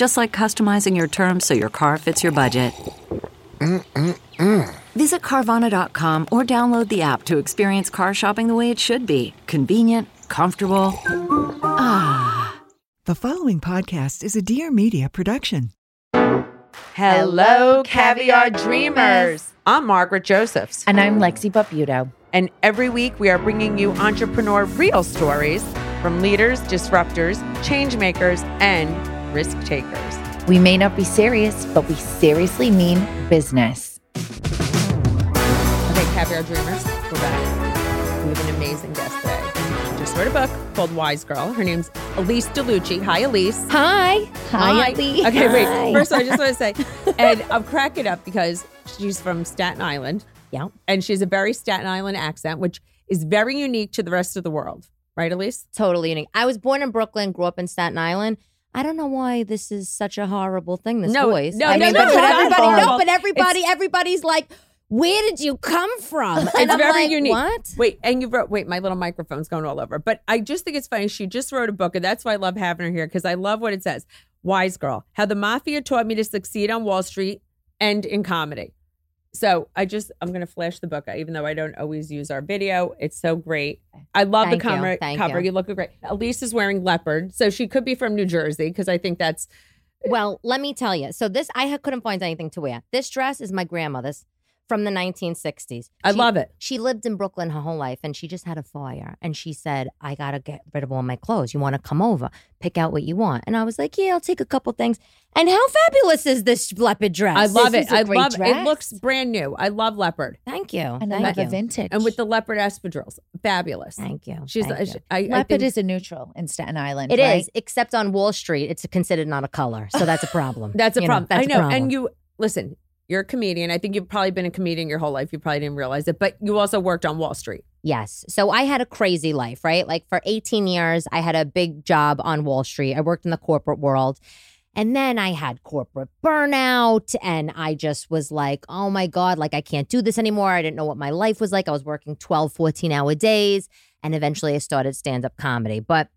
Just like customizing your terms so your car fits your budget. Mm-mm-mm. Visit Carvana.com or download the app to experience car shopping the way it should be convenient, comfortable. Ah. The following podcast is a Dear Media production. Hello, Caviar Dreamers. I'm Margaret Josephs. And I'm Lexi Babuto. And every week we are bringing you entrepreneur real stories from leaders, disruptors, change makers, and risk takers. We may not be serious, but we seriously mean business. Okay, Caviar Dreamers, we're back. We have an amazing guest today. She just wrote a book called Wise Girl. Her name's Elyse DeLucci. Hi, Elyse. Hi. Hi, Elyse. Okay, wait. Hi. First, I just want to say, and I'm cracking up because she's from Staten Island. Yeah. And she has a very Staten Island accent, which is very unique to the rest of the world. Right, Elyse? totally unique. I was born in Brooklyn, grew up in Staten Island. I don't know why this is such a horrible thing. This No, voice. no, I no, mean, no, but, but everybody, horrible. no, but everybody, It's- everybody's like, "Where did you come from?" And it's I'm very like, unique. What? Wait, and you wrote. Wait, my little microphone's going all over. But I just think it's funny. She just wrote a book, and that's why I love having her here because I love what it says. Wise girl, how the mafia taught me to succeed on Wall Street and in comedy. So I just I'm gonna flash the book, even though I don't always use our video. It's so great. Eh, I love Thank the you. cover. Thank cover. you. You look great. Elise is wearing leopard, so she could be from New Jersey because I think that's eh. Well, let me tell you. So this, I couldn't find anything to wear. This dress is my grandmother's from the 1960s. I She- love it. She lived in Brooklyn her whole life, and she just had a fire. And she said, "I gotta get rid of all my clothes. You want to come over, pick out what you want?" And I was like, "Yeah, I'll take a couple things." And how fabulous is this leopard dress? I love This it. is a I great love it. dress. looks brand new. I love leopard. Thank you. And I Thank love you. a vintage. And with the leopard espadrilles, fabulous. Thank you. She's Thank I, you. I, I leopard think- is a neutral in Staten Island. It is, right? except on Wall Street, it's considered not a color, so that's a problem. That's a You know, problem. that's I a know. problem. And you listen, you're a comedian. I think you've probably been a comedian your whole life. You probably didn't realize it, but you also worked on Wall Street. Yes. So I had a crazy life, right? Like for 18 years, I had a big job on Wall Street. I worked in the corporate world. And then I had corporate burnout. And I just was like, oh my God, like I can't do this anymore. I didn't know what my life was like. I was working 12, 14 hour days. And eventually I started stand up comedy. But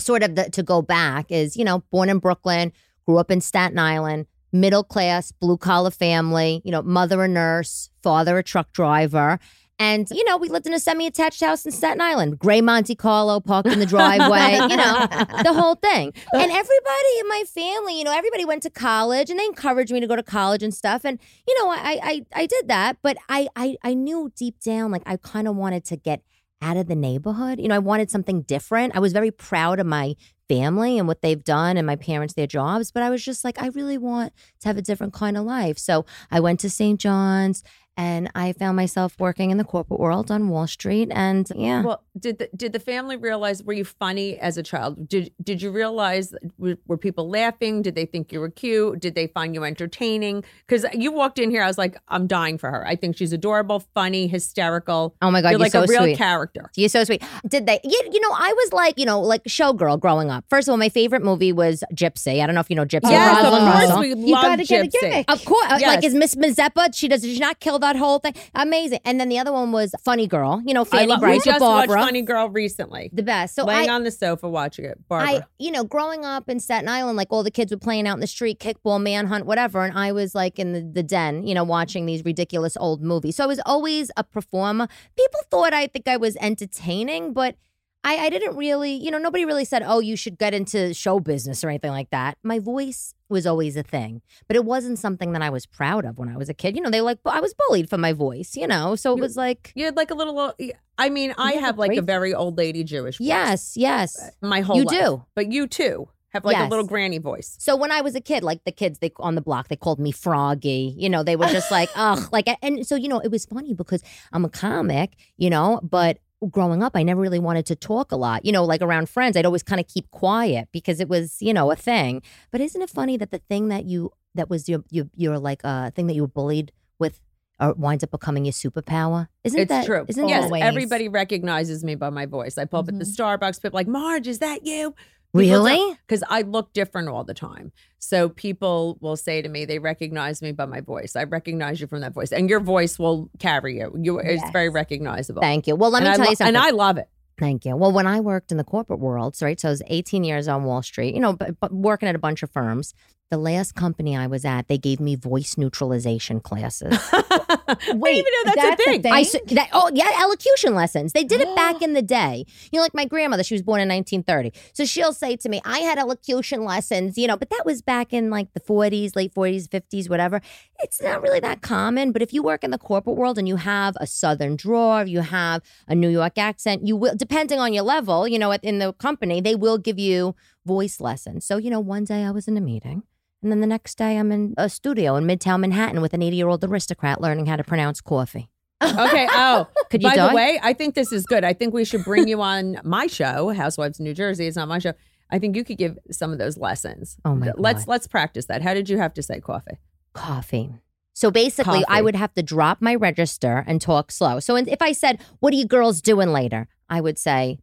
sort of the, to go back is, you know, born in Brooklyn, grew up in Staten Island, middle class, blue collar family, you know, mother a nurse, father a truck driver. And, you know, we lived in a semi attached house in Staten Island, gray Monte Carlo parked in the driveway, you know, the whole thing. And everybody in my family, you know, everybody went to college and they encouraged me to go to college and stuff. And, you know, I I, I did that, but I, I I knew deep down, like I kind of wanted to get out of the neighborhood. You know, I wanted something different. I was very proud of my family and what they've done and my parents, their jobs, but I was just like, I really want to have a different kind of life. So I went to St. John's and I found myself working in the corporate world on Wall Street. And yeah. Well, did the did the family realize were you funny as a child? Did did you realize were, were people laughing? Did they think you were cute? Did they find you entertaining? Because you walked in here, I was like, I'm dying for her. I think she's adorable, funny, hysterical. Oh my God, you're you're like so a real sweet. character. You're so sweet. Did they? You, you know, I was like, you know, like showgirl growing up. First of all, my favorite movie was Gypsy. I don't know if you know Gypsy. Yes, of course Russell. we You love gotta get a Gypsy. gimmick. Of course, uh, Yes. like is Miss Mazeppa? She does. Did she not kill that whole thing? Amazing. And then the other one was Funny Girl. You know, I love, Bryce just watched Barbra. Funny Girl recently. the best. So laying I, on the sofa watching it. Barbra. I, you know, growing up in Staten Island, like all the kids were playing out in the street, kickball, manhunt, whatever, and I was like in the, the den, you know, watching these ridiculous old movies. So I was always a performer. People thought I think I was entertaining, but I, I didn't really, you know, nobody really said, oh, you should get into show business or anything like that. My voice was always a thing, but it wasn't something that I was proud of when I was a kid. You know, they like, I was bullied for my voice, you know, so it was like, You had like a little. Uh, I mean, I have like a very old lady Jewish. voice yes, yes. Uh, my whole You life. do. but you too have like Yes. a little granny voice. So when I was a kid, like the kids they on the block, they called me Froggy. You know, they were just like, ugh, like, and so you know, it was funny because I'm a comic, you know, but growing up, I never really wanted to talk a lot. You know, like around friends, I'd always kind of keep quiet because it was, you know, a thing. But isn't it funny that the thing that you that was your your your like uh thing that you were bullied with, uh, winds up becoming your superpower? Isn't it's that true. Isn't yes, Always. everybody recognizes me by my voice. I pull up at the Starbucks, people like Marge, is that you? Really? Because I look different all the time. So people will say to me, they recognize me by my voice. I recognize you from that voice, and your voice will carry you. You, it's very recognizable. Thank you. Well, let And me I tell lo- you something. and I love it. Thank you. Well, when I worked in the corporate world, right, so I was 18 years on Wall Street, you know, but, but working at a bunch of firms. The last company I was at, they gave me voice neutralization classes. I didn't even know that's, that's a a thing. thing? I that, oh yeah, elocution lessons. They did it back in the day. You know, like my grandmother, she was born in 1930, so she'll say to me, "I had elocution lessons," you know, but that was back in like the 40s, late 40s, 50s, whatever. It's not really that common. But if you work in the corporate world and you have a Southern drawl, you have a New York accent, you will, depending on your level, you know, in the company, they will give you voice lessons. So you know, one day I was in a meeting. And then the next day, I'm in a studio in Midtown Manhattan with an 80 year old aristocrat learning how to pronounce coffee. Okay. Oh, Could you by die? the way, I think this is good. I think we should bring you on my show, Housewives of New Jersey. It's not my show. I think you could give some of those lessons. Oh, my Let's God. let's practice that. How did you have to say coffee? coffee. So basically, I would have to drop my register and talk slow. So if I said, What are you girls doing later? I would say,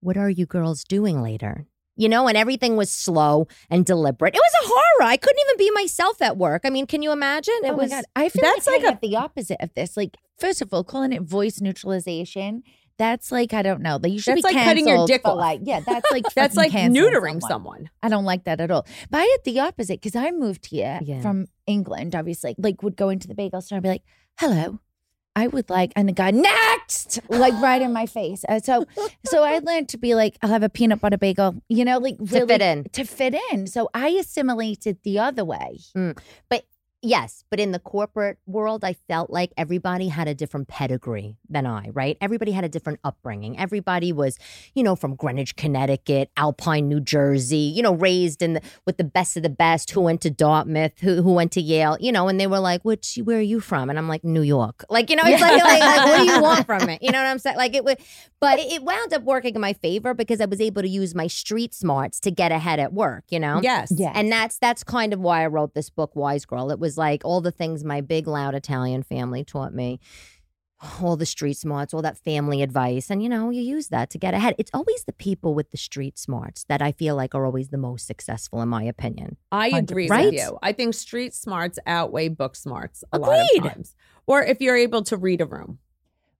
What are you girls doing later? You know, and everything was slow and deliberate. It was a horror. I couldn't even be myself at work. I mean, can you imagine? It oh was god, I feel That's like, like I a- the opposite of this. Like, first of all, calling it voice neutralization. That's like I don't know. Like you should That's be like cutting your dick off. Like, yeah, that's like That's like neutering someone. I don't like that at all. But I had the opposite because I moved here Yeah. from England, obviously. Like, would go into the bagel store and be like, hello. I would like, and the guy, next, like right in my face. Uh, so, so I learned to be like, I'll have a peanut butter bagel, you know, like To fit in. To fit in. So I assimilated the other way. But yes, but in the corporate world, I felt like everybody had a different pedigree than I, right? Everybody had a different upbringing. Everybody was, you know, from Greenwich, Connecticut, Alpine, New Jersey, you know, raised in the, with the best of the best, who went to Dartmouth, who, who went to Yale, you know, and they were like, which, where are you from? And I'm like, New York. Like, you know, it's like, like, like, what do you want from it? You know what I'm saying? Like it would, but it, it wound up working in my favor because I was able to use my street smarts to get ahead at work, you know? Yes. Yeah. And that's that's kind of why I wrote this book, Wise Girl. It was like all the things my big, loud Italian family taught me, all the street smarts, all that family advice, and you know, you use that to get ahead. It's always the people with the street smarts that I feel like are always the most successful, in my opinion. I agree Right? with you. I think street smarts outweigh book smarts a lot of times. Or if you're able to read a room,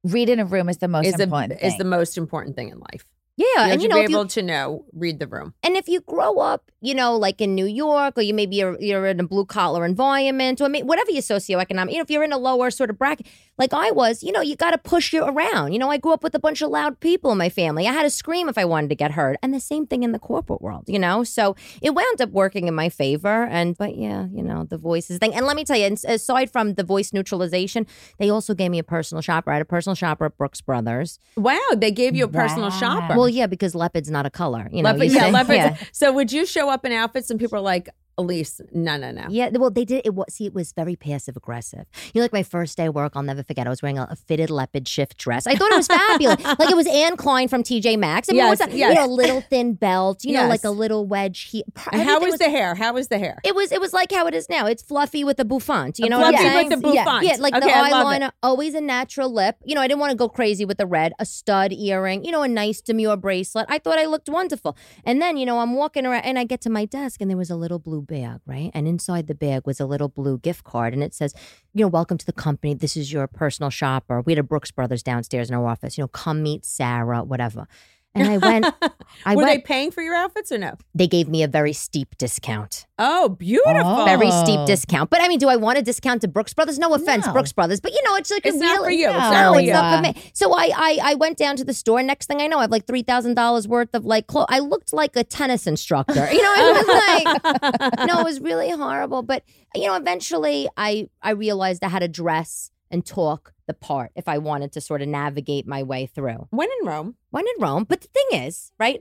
Read in a room is the most is the important is thing. the most important thing in life. Yeah, you and you know, be if you, able to know read the room. And if you grow up, you know, like in New York, or you maybe you're, you're in a blue collar environment, or maybe whatever your socioeconomic, you know, if you're in a lower sort of bracket, like I was, you know, you got to push you around. You know, I grew up with a bunch of loud people in my family. I had to scream if I wanted to get heard, and the same thing in the corporate world, you know. So it wound up working in my favor. And but yeah, you know, the voices thing. And let me tell you, uh, aside from the voice neutralization, they also gave me a personal shopper. I had a personal shopper at Brooks Brothers. Wow, they gave you a personal Wow. shopper. Well, Mm. yeah, because leopard's not a color. You know, Leopard, you yeah, leopards. yeah. So would you show up in outfits and people are like, Elyse, no, no, no. Yeah, well, they did. It was see, it was very passive aggressive. You know, like my first day of work, I'll never forget. I was wearing a, a fitted leopard shift dress. I thought it was fabulous. like it was Anne Klein from TJ Maxx. I mean, Yes, what's that? yes. You know, a little thin belt. You know, like a little wedge. And how was the hair? How was the hair? It was. It was like how it is now. It's fluffy with a bouffant. You know Fluffy what I'm with saying? the Yeah. bouffant. Yeah, like okay, the I love it. eyeliner, always a natural lip. You know, I didn't want to go crazy with the red, a stud earring, you know, a nice demure bracelet. I thought I looked wonderful. And then, you know, I'm walking around and I get to my desk and there was a little blue bag, right? And inside the bag was a little blue gift card and it says, you know, welcome to the company. This is your personal shopper. We had a Brooks Brothers downstairs in our office. You know, come meet Sarah, whatever. And I went, I Were went, they paying for your outfits or no? they gave me a very steep discount. Oh, beautiful. Very Oh. steep discount. But I mean, do I want a discount to Brooks Brothers? No offense, No. Brooks Brothers. But you know, it's like It's a not really, for you. It's not for it's you. not for me. So I, I I went down to the store. Next thing I know, I have like three thousand dollars worth of like clothes. I looked like a tennis instructor. You know, it was like no, it was really horrible. But you know, eventually I I realized I had to dress and talk the part if I wanted to sort of navigate my way through. When in Rome. When in Rome. But the thing is, right?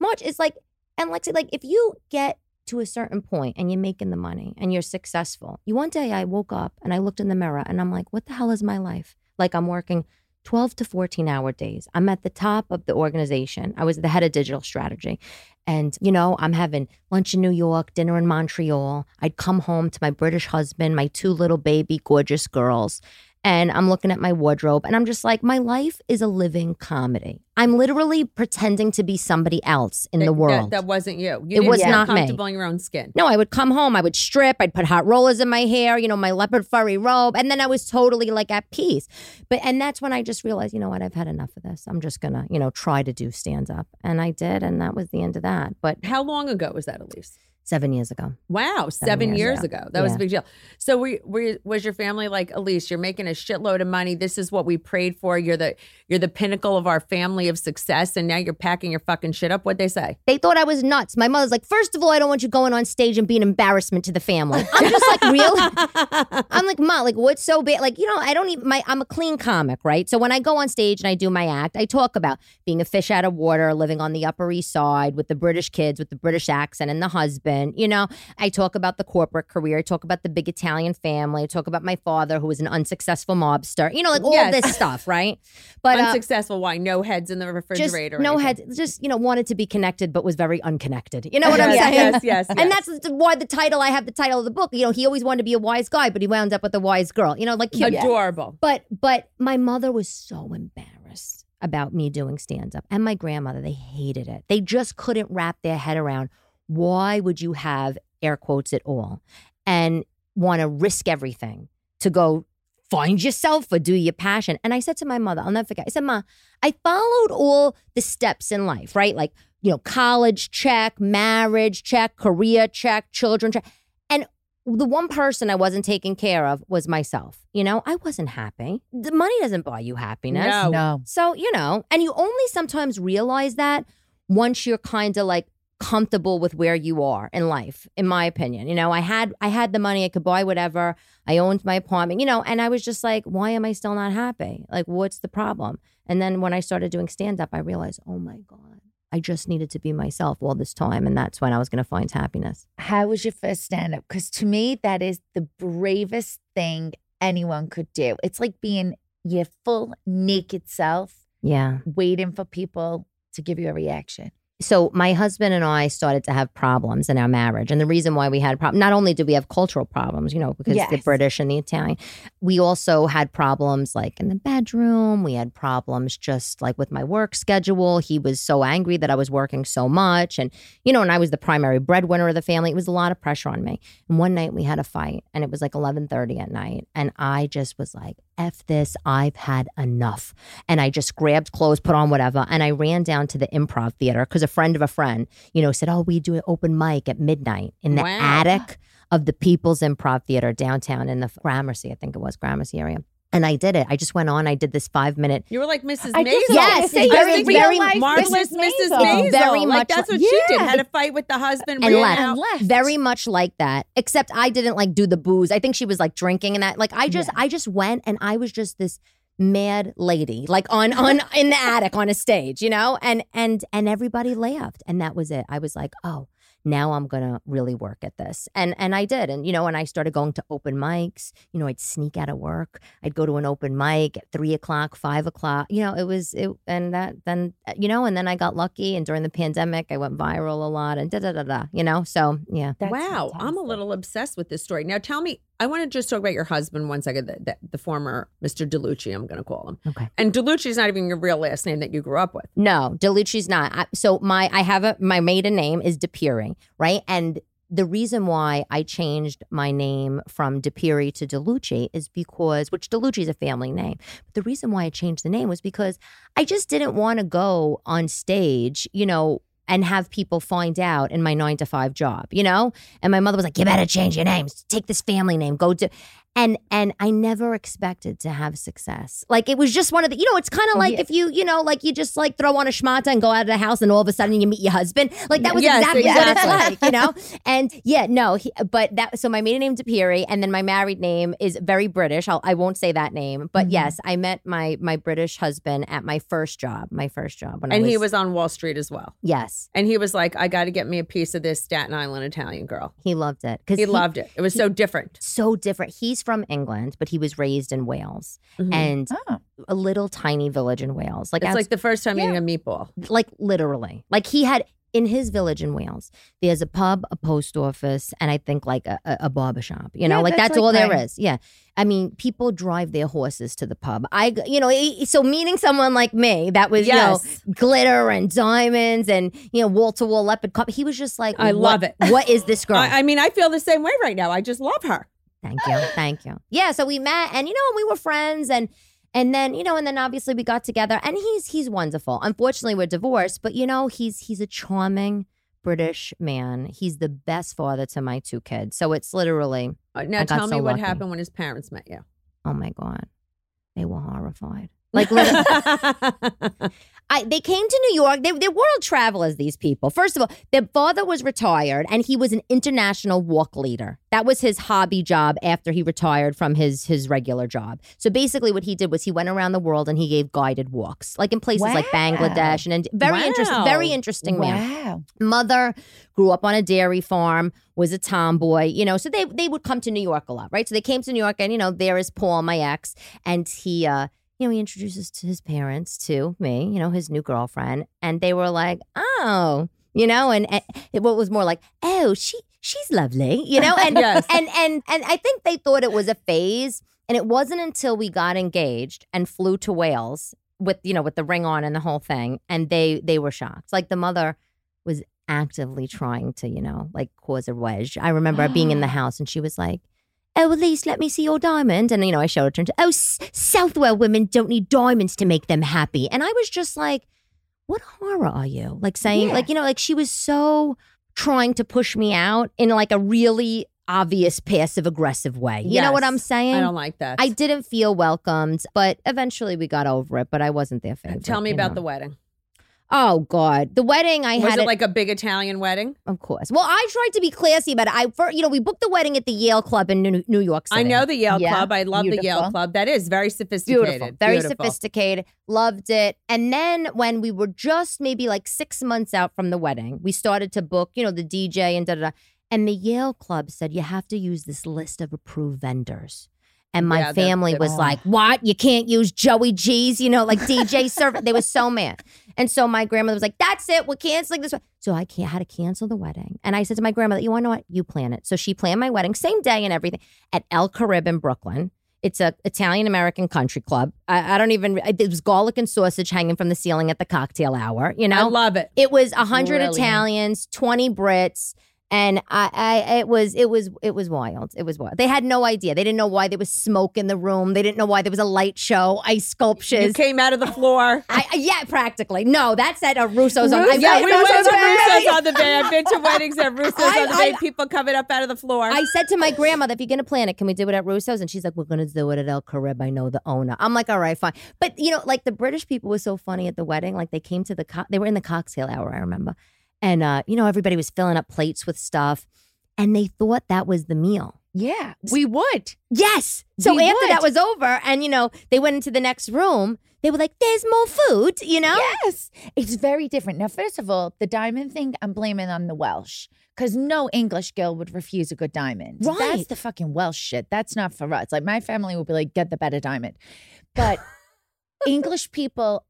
March is like, and Lexi, like if you get to a certain point and you're making the money and you're successful, you one day I woke up and I looked in the mirror and I'm like, what the hell is my life? Like I'm working 12 to 14 hour days. I'm at the top of the organization. I was the head of digital strategy. And, you know, I'm having lunch in New York, dinner in Montreal. I'd come home to my British husband, my two little baby, gorgeous girls. And I'm looking at my wardrobe and I'm just like, my life is a living comedy. I'm literally pretending to be somebody else in That- the world. That, wasn't you. You It was not me. comfortable in your own skin. No, I would come home, I would strip, I'd put hot rollers in my hair, you know, my leopard furry robe, and then I was totally like at peace. But and that's when I just realized, you know what, I've had enough of this. I'm just gonna, you know, try to do stand up. And I did, and that was the end of that. But How long ago was that, Elyse? Seven years ago. Wow, seven, years years ago. ago. That was a big deal. So, were, were, was your family like Elyse? You're making a shitload of money. This is what we prayed for. You're the you're the pinnacle of our family of success, and now you're packing your fucking shit up. What'd they say? They thought I was nuts. My mother's like, first of all, I don't want you going on stage and being an embarrassment to the family. I'm just like, really? I'm like, Ma, like, what's so bad? Like, you know, I don't even, my, I'm a clean comic, right? So when I go on stage and I do my act, I talk about being a fish out of water, living on the Upper East Side with the British kids, with the British accent and the husband. You know, I talk about the corporate career. I talk about the big Italian family. I talk about my father, who was an unsuccessful mobster. You know, like all Yes. this stuff, right? But uh, Unsuccessful. Why? No heads in the refrigerator. or no heads. just you know, wanted to be connected, but was very unconnected. You know what I'm Yes, saying? yes, yes, yes. And that's why the title. I have the title of the book. You know, he always wanted to be a wise guy, but he wound up with a wise girl. You know, like cute. adorable. But but my mother was so embarrassed about me doing stand up, and my grandmother. They hated it. They just couldn't wrap their head around why would you have air quotes at all and want to risk everything to go find yourself or do your passion. And I said to my mother, I'll never forget. I said, Ma, I followed all the steps in life, right? Like you know, college check, marriage check, career check, children check. And the one person I wasn't taking care of was myself. You know, I wasn't happy. The money doesn't buy you happiness. No. No. So, you know, and you only sometimes realize that once you're kind of like comfortable with where you are in life, in my opinion. You know, I had I had the money, I could buy whatever. I owned my apartment, you know, and I was just like, why am I still not happy? Like, what's the problem? And then when I started doing stand up, I realized, oh my God, I just needed to be myself all this time. And that's when I was going to find happiness. How was your first stand up? Because to me, that is the bravest thing anyone could do. It's like being your full naked self, Yeah. waiting for people to give you a reaction. So my husband and I started to have problems in our marriage, and the reason why we had problems, not only did we have cultural problems, you know, because the British and the Italian, we also had problems like in the bedroom. We had problems just like with my work schedule. He was so angry that I was working so much, and you know, and I was the primary breadwinner of the family. It was a lot of pressure on me. And one night we had a fight, and it was like eleven thirty at night, and I just was like, "F this! I've had enough." And I just grabbed clothes, put on whatever, and I ran down to the improv theater because a friend of a friend, you know, said, "Oh, we do an open mic at midnight in the Wow. attic of the People's Improv Theater downtown in the Gramercy, I think it was Gramercy area." And I did it. I just went on. I did this five minute. You were like Mrs. I Maisel. Yes, wanted to say it's you're very- very marvelous Mrs. Mrs. Maisel. Maisel. It's very like much that's what like- she did. Had a fight with the husband And left. And left. very much like that except i didn't like do the booze i think she was like drinking and that like i just i just went and i was just this mad lady like on on in the attic on a stage you know and and and everybody laughed and that was it i was like oh now i'm gonna really work at this and and i did and you know and i started going to open mics you know i'd sneak out of work i'd go to an open mic at three o'clock five o'clock you know it was it and that then uh, you know and then i got lucky and during the pandemic i went viral a lot and da da da da you know so yeah That's wow, I'm a little obsessed with this story. Now, tell me, I want to just talk about your husband one second, the, the, the former Mr. DeLucci, I'm going to call him. Okay. And DeLucci is not even your real last name that you grew up with. No, Delucci's not. I, so my I have a my maiden name is DePury, right? And the reason why I changed my name from DePiri to DeLucci is because, which DeLucci is a family name. But the reason why I changed the name was because I just didn't want to go on stage, you know, and have people find out in my nine to five job, you know? And my mother was like, you better change your name. Take this family name. Go do. And and I never expected to have success. Like it was just one of the, you know, it's kind of like Yeah. if you, you know, like you just like throw on a schmata and go out of the house and all of a sudden you meet your husband. Like that was Yes, exactly, exactly. what it's like, you know? And yeah, no, he, but that, so my maiden name is Depiri and then my married name is very British. I'll, I won't say that name, but Mm-hmm. yes, I met my, my British husband at my first job, my first job. When And I he was on Wall Street as well. yes, And he was like, I got to get me a piece of this Staten Island Italian girl. he loved it. Cause He loved it. It was so different. so different. He's from England, but he was raised in Wales Mhm. and Oh. a little tiny village in Wales. Like It's like the first time eating a meatball. like literally. Like he had in his village in Wales, there's a pub, a post office, and I think like a, a, barber shop. You know, Yeah, like that's that's, like all there is. Yeah. I mean, people drive their horses to the pub. I, you know, so meeting someone like me that was, Yes. you know, glitter and diamonds and, you know, wall to wall leopard cup. He was just like, I what- love it. What is this girl? I, I mean, I feel the same way right now. I just love her. Thank you. Thank you. Yeah, so we met and you know, we were friends and and then, you know, and then obviously we got together and he's he's wonderful. Unfortunately, we're divorced, but you know, he's he's a charming British man. He's the best father to my two kids. So it's literally, Uh, Now I got tell me so what lucky. happened when his parents met you. oh my god. They were horrified. Like I, they came to New York. They, they're world travelers, these people. First of all, their father was retired and he was an international walk leader. That was his hobby job after he retired from his, his regular job. So basically, what he did was he went around the world and he gave guided walks, like in places like Bangladesh. And, and very interesting, very Wow. interesting man mother grew up on a dairy farm was a tomboy you know so they they would come to new york a lot right so they came to new york and you know there is paul my ex and he uh you know he introduces to his parents to me you know his new girlfriend and they were like oh you know and, and it was more like oh she she's lovely you know and Yes. and and and i think they thought it was a phase and it wasn't until we got engaged and flew to wales with you know with the ring on and the whole thing and they they were shocked like the mother was actively trying to you know like cause a wedge i remember being in the house and she was like oh at least let me see your diamond and you know i showed her to oh S- southwell women don't need diamonds to make them happy and i was just like what horror are you like saying Yeah. like you know like she was so trying to push me out in like a really obvious passive aggressive way you know what i'm saying I don't like that. I didn't feel welcomed, but eventually we got over it. But I wasn't their favorite. Tell me about know. the wedding. Oh God, the wedding I Was had it it like a big Italian wedding? of course. Well, I tried to be classy about it. I, for, you know, we booked the wedding at the Yale Club in New, New York City. I know the Yale Yeah, Club. I love the Yale. Club. That is very sophisticated. Beautiful, very Beautiful. sophisticated. Loved it. And then when we were just maybe like six months out from the wedding, we started to book, you know, the DJ and da da da. And the Yale Club said you have to use this list of approved vendors. And my Yeah, family was Oh. like, "What? You can't use Joey G's? You know, like DJ serve." They were so mad. And so my grandmother was like, "That's it. We're canceling this." one." So I can't, had to cancel the wedding. And I said to my grandmother, "You want to know what? You plan it." So she planned my wedding, same day and everything, at El Caribe in Brooklyn. It's a Italian American country club. I, I don't even. It was garlic and sausage hanging from the ceiling at the cocktail hour. You know, I love it. it was a hundred. Italians, twenty Brits, and I, I, it was, it was, it was wild. It was wild. They had no idea. They didn't know why there was smoke in the room. They didn't know why there was a light show, ice You sculptures. came out of the floor. I, I- yeah, practically. No, that's at a Russo's. on, yeah, we Russo's went to the Russo's on the bay. I've been to weddings at Russo's on the bay. People coming up out of the floor. I said to my grandmother, if you're going to plan it, can we do it at Russo's? And she's like, we're going to do it at El Caribe. I know the owner. I'm like, all right, fine. But, you know, like the British people were so funny at the wedding. Like they came to the, co- they were in the cocktail hour, I remember. And, uh, you know, everybody was filling up plates with stuff. And they thought that was the meal. Yeah, we would. Yes. So We after that was over and, you know, they went into the next room, they were like, there's more food, you know? Yes. It's very different. Now, first of all, the diamond thing, I'm blaming on the Welsh because no English girl would refuse a good diamond. Right. That's the fucking Welsh shit. That's not for us. Like, my family would be like, get the better diamond. But English people,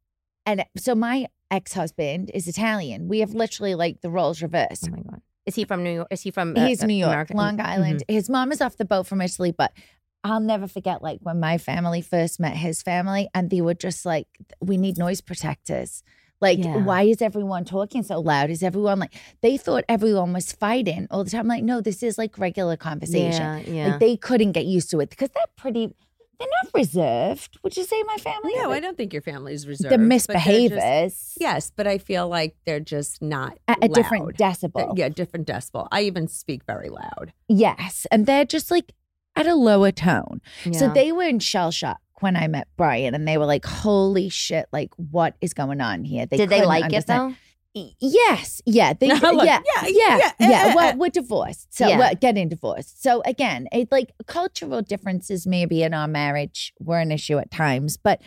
and so my ex husband is Italian. We have literally like the roles reversed. Oh my God. Is he from New York? Is he from uh, He's New York, America? Long Island. His mom is off the boat from Italy, but I'll never forget like when my family first met his family and they were just like, we need noise protectors. Like, Yeah. why is everyone talking so loud? Is everyone like, they thought everyone was fighting all the time. I'm like, no, this is like regular conversation. Yeah, yeah. Like, they couldn't get used to it because they're pretty, they're not reserved. Would you say my family? No, I don't think your family's reserved. The but they're misbehaviors just- Yes, but I feel like they're just not at a different loud. decibel. Yeah, different decibel. I even speak very loud. Yes. And they're just like at a lower tone. So they were in shell shock when I met Brian and they were like, holy shit, like what is going on here? They Did they like understand. it Y- Yes. Yeah. They, Like, yeah, yeah, yeah. yeah, eh, Yeah. yeah, Well, yeah. we're divorced. So Yeah. we're getting divorced. So again, it like cultural differences maybe in our marriage were an issue at times, but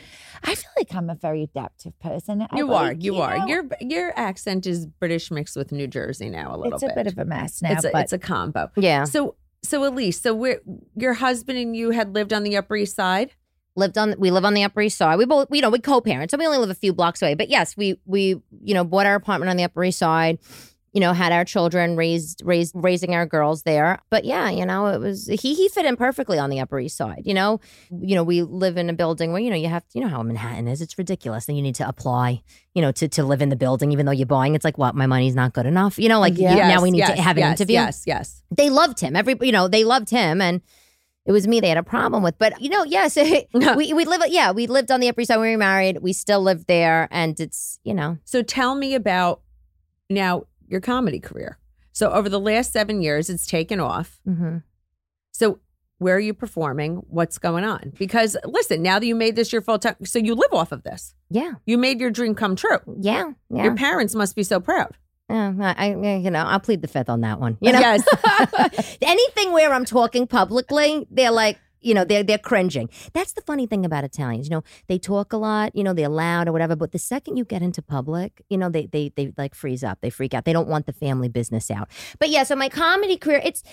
I feel like I'm a very adaptive person. You like, are. You, are. know, Your your accent is British mixed with New Jersey now a little it's a bit. bit of a mess now, it's a, but it's a combo. yeah. So so Elyse, so we're, your husband and you had lived on the Upper East Side. Lived on we live on the upper east side we both you know we co-parent so we only live a few blocks away but yes we we you know bought our apartment on the upper east side you know had our children raised raised raising our girls there but yeah you know it was he he fit in perfectly on the upper east side you know you know we live in a building where you know you have you know how manhattan is it's ridiculous and you need to apply you know to to live in the building even though you're buying it's like what my money's not good enough you know like Yeah. now we need yes, to have an yes, interview Yes, yes. they loved him. Every you know, they loved him, and it was me they had a problem with. But you know, yes, we we live. Yeah, we lived on the Upper East Side when we were married. We still live there, and it's you know, So tell me about now your comedy career. So over the last seven years, it's taken off. mm-hmm. So where are you performing? What's going on? Because listen, now that you made this your full time, so you live off of this. yeah, You made your dream come true. yeah, yeah. Your parents must be so proud. Yeah, I, I- you know, I'll plead the fifth on that one. You uh, know, Yes. anything where I'm talking publicly, they're like, you know, they're they're cringing. That's the funny thing about Italians. You know, they talk a lot. You know, they're loud or whatever. But the second you get into public, you know, they they they like freeze up. They freak out. They don't want the family business out. But yeah, so my comedy career, it's.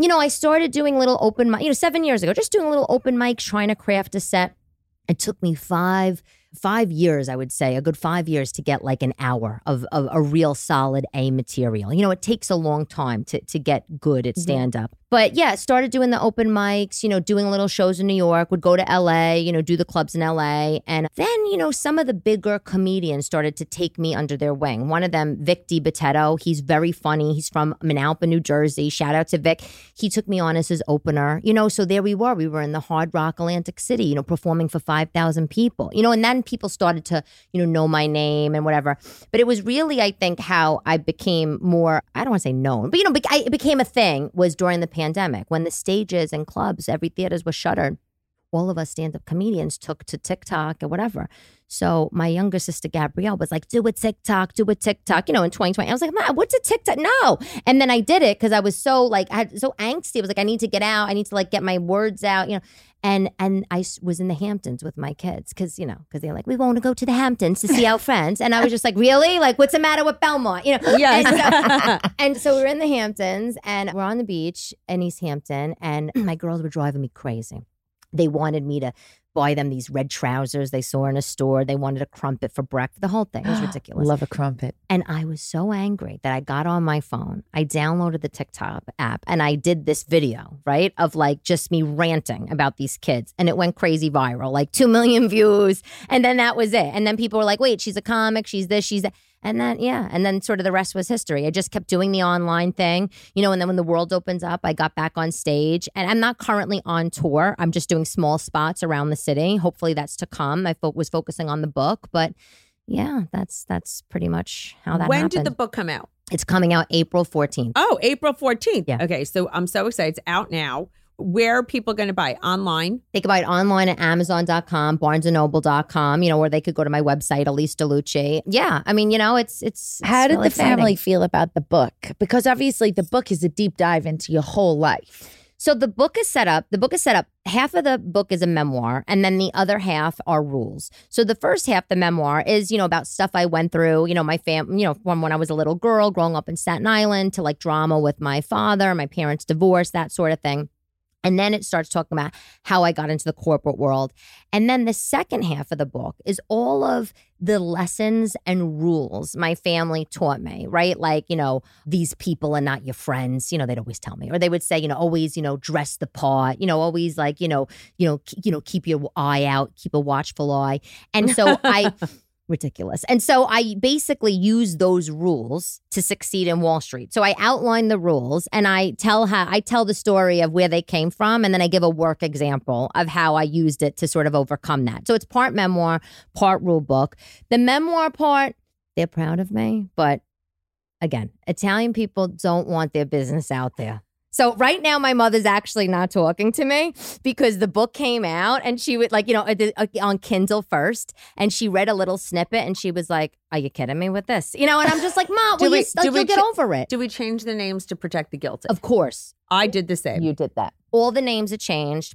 You know, I started doing little open mic, you know, seven years ago, just doing little open mics, trying to craft a set. It took me five five years, I would say, a good five years to get like an hour of, of a real solid A material. You know, it takes a long time to to get good at mm-hmm. stand up. But yeah, started doing the open mics, you know, doing little shows in New York, would go to LA, you know, do the clubs in LA. And then, you know, some of the bigger comedians started to take me under their wing. One of them, Vic DiBitetto, he's very funny. He's from Manalapan, New Jersey. Shout out to Vic. He took me on as his opener, you know, so there we were. We were in the Hard Rock Atlantic City, you know, performing for 5,000 people, you know, and then people started to, you know, know my name and whatever. But it was really, I think, how I became more, I don't want to say known, but, you know, I, it became a thing was during the pandemic when the stages and clubs, every theaters were shuttered. All of us stand up comedians took to TikTok or whatever. So my younger sister Gabrielle was like, "Do a TikTok, do a TikTok." You know, in 2020, I was like, "Ma, "What's a TikTok?" No, and then I did it because I was so like, I had so angsty. I was like, "I need to get out. I need to like get my words out." You know, and and I was in the Hamptons with my kids because you know because they're like, "We want to go to the Hamptons to see our friends," and I was just like, "Really? Like, what's the matter with Belmont?" You know, Yes. And so, and so we we're in the Hamptons and we're on the beach in East Hampton, and my girls were driving me crazy. They wanted me to buy them these red trousers they saw in a store. They wanted a crumpet for breakfast. The whole thing was ridiculous. Love a crumpet. And I was so angry that I got on my phone. I downloaded the TikTok app and I did this video, right? Of like just me ranting about these kids. And it went crazy viral, like 2 million views. And then that was it. And then people were like, wait, she's a comic. She's this, she's that. And then, yeah. And then sort of the rest was history. I just kept doing the online thing, you know. And then when the world opens up, I got back on stage. And I'm not currently on tour. I'm just doing small spots around the city. Hopefully that's to come. I fo- was focusing on the book, but yeah, that's that's pretty much how that when happened. did the book come out? It's coming out April 14th. Oh, April 14th. Yeah. Okay. So I'm so excited. It's out now. Where are people going to buy? Online? They could buy it online at Amazon.com, BarnesandNoble.com, you know, or they could go to my website, Elyse DeLucci. Yeah. I mean, you know, it's it's How it's did really the family exciting. feel about the book? Because obviously the book is a deep dive into your whole life. So the book is set up. The book is set up. Half of the book is a memoir, and then the other half are rules. So the first half, the memoir, is you know about stuff I went through. You know, my fam. You know, from when I was a little girl, growing up in Staten Island, to like drama with my father, my parents' divorce, that sort of thing. And then it starts talking about how I got into the corporate world. And then the second half of the book is all of the lessons and rules my family taught me, right? Like, you know, these people are not your friends. You know, they'd always tell me, or they would say, you know, always, you know, dress the part, you know, always like, you know, you know, you know, keep your eye out, keep a watchful eye. And so I ridiculous. And so I basically use those rules to succeed in Wall Street. So I outline the rules and I tell how I tell the story of where they came from and then I give a work example of how I used it to sort of overcome that. So it's part memoir, part rule book. The memoir part, they're proud of me, but again, Italian people don't want their business out there. So right now, my mother's actually not talking to me because the book came out and she would like, you know, uh, on Kindle first, and she read a little snippet and she was like, "Are you kidding me with this?" You know, and I'm just like, "Mom, will we- you, like, do we you'll get ch- over it." Do we change the names to protect the guilty? Of course, I did the same. you did that. All the names are changed,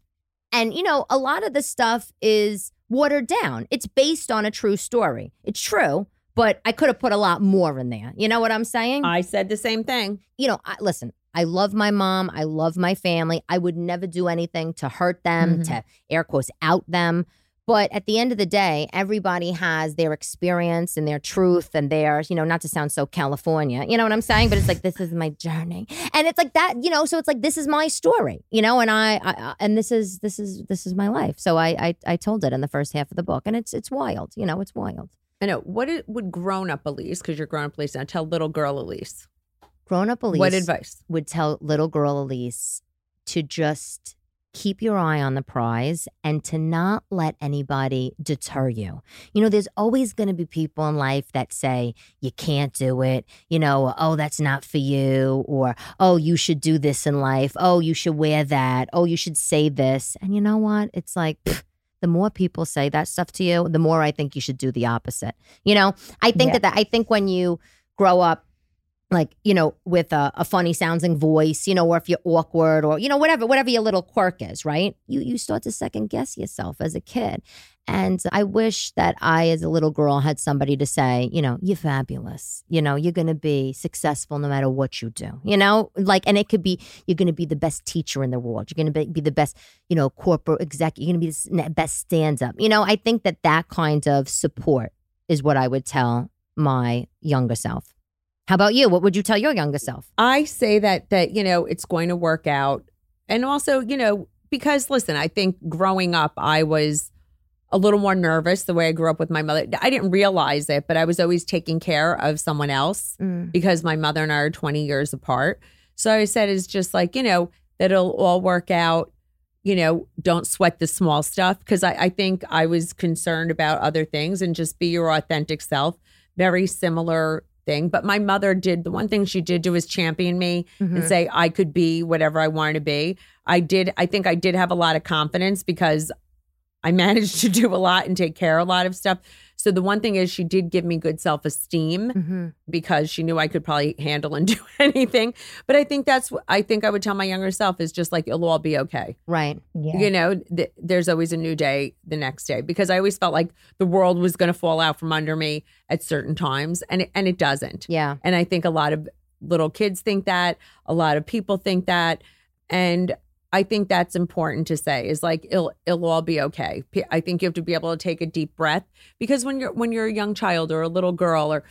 and you know, a lot of the stuff is watered down. It's based on a true story. It's true, but I could have put a lot more in there. You know what I'm saying? I said the same thing. you know, I, listen, I love my mom. I love my family. I would never do anything to hurt them, mm-hmm. to air quotes out them. But at the end of the day, everybody has their experience and their truth and their, you know, not to sound so California, you know what I'm saying? But it's like, this is my journey. And it's like that, you know, so it's like, this is my story, you know, and I, I I- and this is, this is, this is my life. So I, I, I told it in the first half of the book and it's, it's wild, you know, it's wild. I know. What it, would grown up Elyse, because you're grown up Elyse now, tell little girl Elyse? Grown up Elyse. What advice? would tell little girl Elyse to just keep your eye on the prize and to not let anybody deter you. You know, there's always going to be people in life that say, you can't do it, you know, oh, that's not for you, or oh, you should do this in life, oh, you should wear that, oh, you should say this. And you know what? It's like, pfft, the more people say that stuff to you, the more I think you should do the opposite. You know, I think Yeah. that, that I think when you grow up like you know with a, a funny sounding voice you know or if you're awkward or you know whatever whatever your little quirk is right? You you start to second guess yourself as a kid. And i wish that i as a little girl had somebody to say you know you're fabulous. You know you're going to be successful no matter what you do. You know? Like and it could be you're going to be the best teacher in the world. You're going to be, be the best you know corporate exec you're going to be the best stand up you know i think that that kind of support is what i would tell my younger self how about you? What would you tell your younger self? I say that that you know it's going to work out, and also you know because listen, I think growing up I was a little more nervous the way I grew up with my mother. I didn't realize it, but I was always taking care of someone else mm. because my mother and I are 20 years apart. So I said it's just like, you know, that it'll all work out. You know, don't sweat the small stuff because I, I think I was concerned about other things and just be your authentic self. Very similar thing. But my mother did the one thing she did do was champion me Mm-hmm. and say I could be whatever I wanted to be. I did, I think I did have a lot of confidence because I managed to do a lot and take care of a lot of stuff. So the one thing is she did give me good self esteem Mm-hmm. because she knew I could probably handle and do anything. But I think that's what I think I would tell my younger self is just like it'll all be okay. Right. Yeah. You know, th- there's always a new day the next day because I always felt like the world was going to fall out from under me at certain times and it, and it doesn't. Yeah. And I think a lot of little kids think that, a lot of people think that. And I think that's important to say is like it'll it'll all be okay. I think you have to be able to take a deep breath because when you're when you're a young child or a little girl or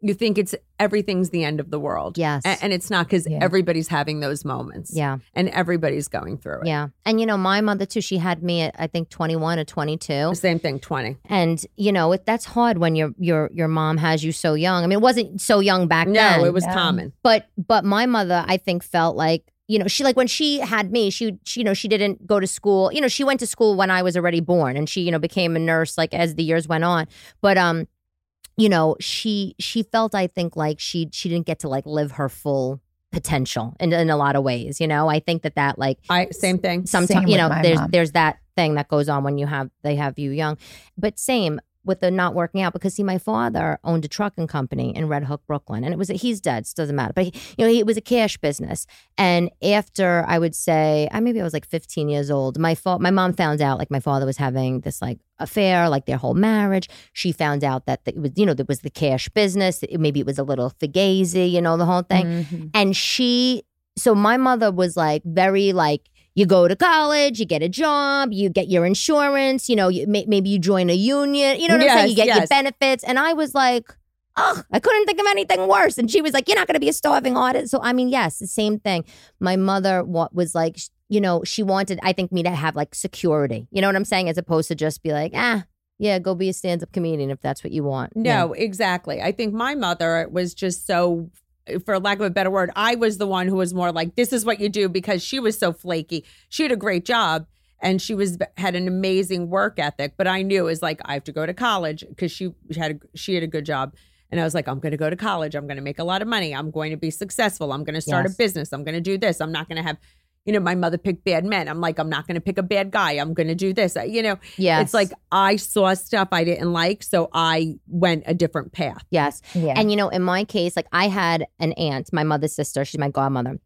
you think it's everything's the end of the world. Yes. A- And, it's not because Yeah. everybody's having those moments. Yeah. And everybody's going through it. Yeah. And you know, my mother too, she had me at I think 21 or 22. Same thing, 20. And you know, it, that's hard when your your your mom has you so young. I mean, it wasn't so young back No, then. No, it was Yeah. common. but but my mother i think felt like you know she like when she had me she, she you know she didn't go to school you know she went to school when i was already born and she you know became a nurse like as the years went on but um you know she she felt i think like she she didn't get to like live her full potential in, in a lot of ways you know i think that that like I same thing. sometimes you know there's mom. there's that thing that goes on when you have they have you young but same with the not working out because see my father owned a trucking company in red hook brooklyn and it was he's dead so it doesn't matter. But he, you know it was a cash business. And after i would say i maybe i was like 15 years old my fa- my mom found out like my father was having this like affair like their whole marriage. She found out that it was you know there was the cash business. Maybe it was a little fugazi you know the whole thing. Mhm. and she so my mother was like very like you go to college you get a job you get your insurance you know you, may, maybe you join a union you know what i'm saying? You get your benefits. And i was like oh i couldn't think of anything worse. And she was like you're not going to be a starving artist. So i mean yes the same thing. My mother was like you know she wanted i think me to have like security you know what i'm saying? As opposed to just be like ah yeah, go be a stand up comedian if that's what you want. Yeah. No, exactly. I think my mother was just so, for lack of a better word, I was the one who was more like, this is what you do because she was so flaky. She had a great job and she was had an amazing work ethic, but I knew it was like I have to go to college because she had a, she had a good job. And I was like, I'm going to go to college. I'm going to make a lot of money. I'm going to be successful. I'm going to start Yes. a business. I'm going to do this. I'm not going to have, you know, my mother picked bad men. I'm like, I'm not going to pick a bad guy. I'm going to do this. You know, Yes. it's like I saw stuff I didn't like, so I went a different path. Yes. Yeah. And you know, in my case, like I had an aunt, my mother's sister, she's my godmother.